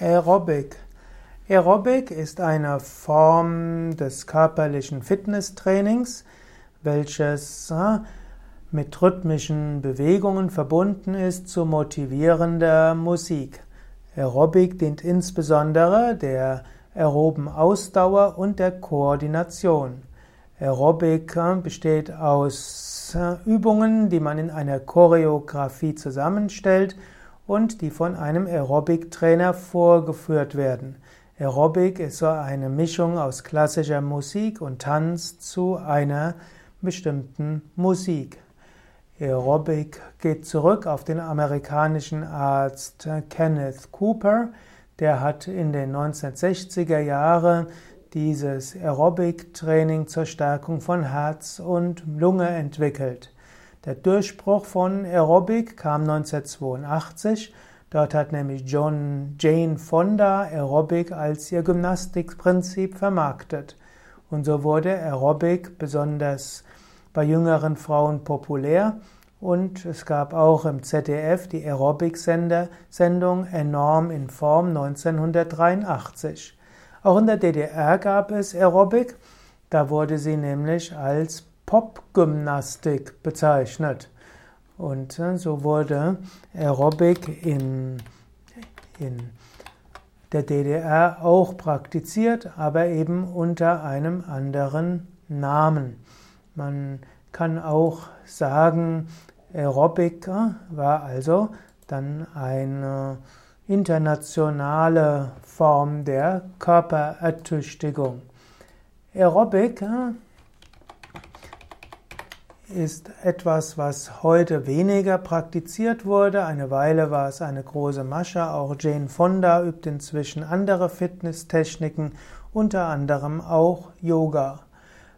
Aerobic. Aerobic ist eine Form des körperlichen Fitnesstrainings, welches äh, mit rhythmischen Bewegungen verbunden ist zu motivierender Musik. Aerobic dient insbesondere der aeroben Ausdauer und der Koordination. Aerobic äh, besteht aus äh, Übungen, die man in einer Choreografie zusammenstellt und die von einem Aerobic-Trainer vorgeführt werden. Aerobic ist so eine Mischung aus klassischer Musik und Tanz zu einer bestimmten Musik. Aerobic geht zurück auf den amerikanischen Arzt Kenneth Cooper. Der hat in den 1960er Jahren dieses Aerobic-Training zur Stärkung von Herz und Lunge entwickelt. Der Durchbruch von Aerobic kam 1982. Dort hat nämlich John Jane Fonda Aerobic als ihr Gymnastikprinzip vermarktet. Und so wurde Aerobic besonders bei jüngeren Frauen populär. Und es gab auch im ZDF die Aerobic-Sendung Enorm in Form 1983. Auch in der DDR gab es Aerobic. Da wurde sie nämlich als Popgymnastik bezeichnet. Und äh, so wurde Aerobic in, in der DDR auch praktiziert, aber eben unter einem anderen Namen. Man kann auch sagen, Aerobic äh, war also dann eine internationale Form der Körperertüchtigung. Aerobic äh, ist etwas, was heute weniger praktiziert wurde. Eine Weile war es eine große Masche. Auch Jane Fonda übt inzwischen andere Fitnesstechniken, unter anderem auch Yoga.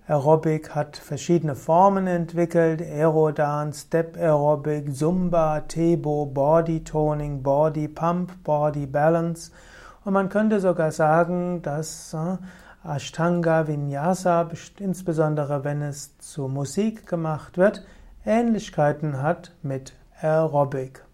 Aerobic hat verschiedene Formen entwickelt. Aerodance, Step Aerobic, Zumba, Tebo, Body Toning, Body Pump, Body Balance. Und man könnte sogar sagen, dass äh, Ashtanga Vinyasa, insbesondere wenn es zu Musik gemacht wird, Ähnlichkeiten hat mit Aerobic.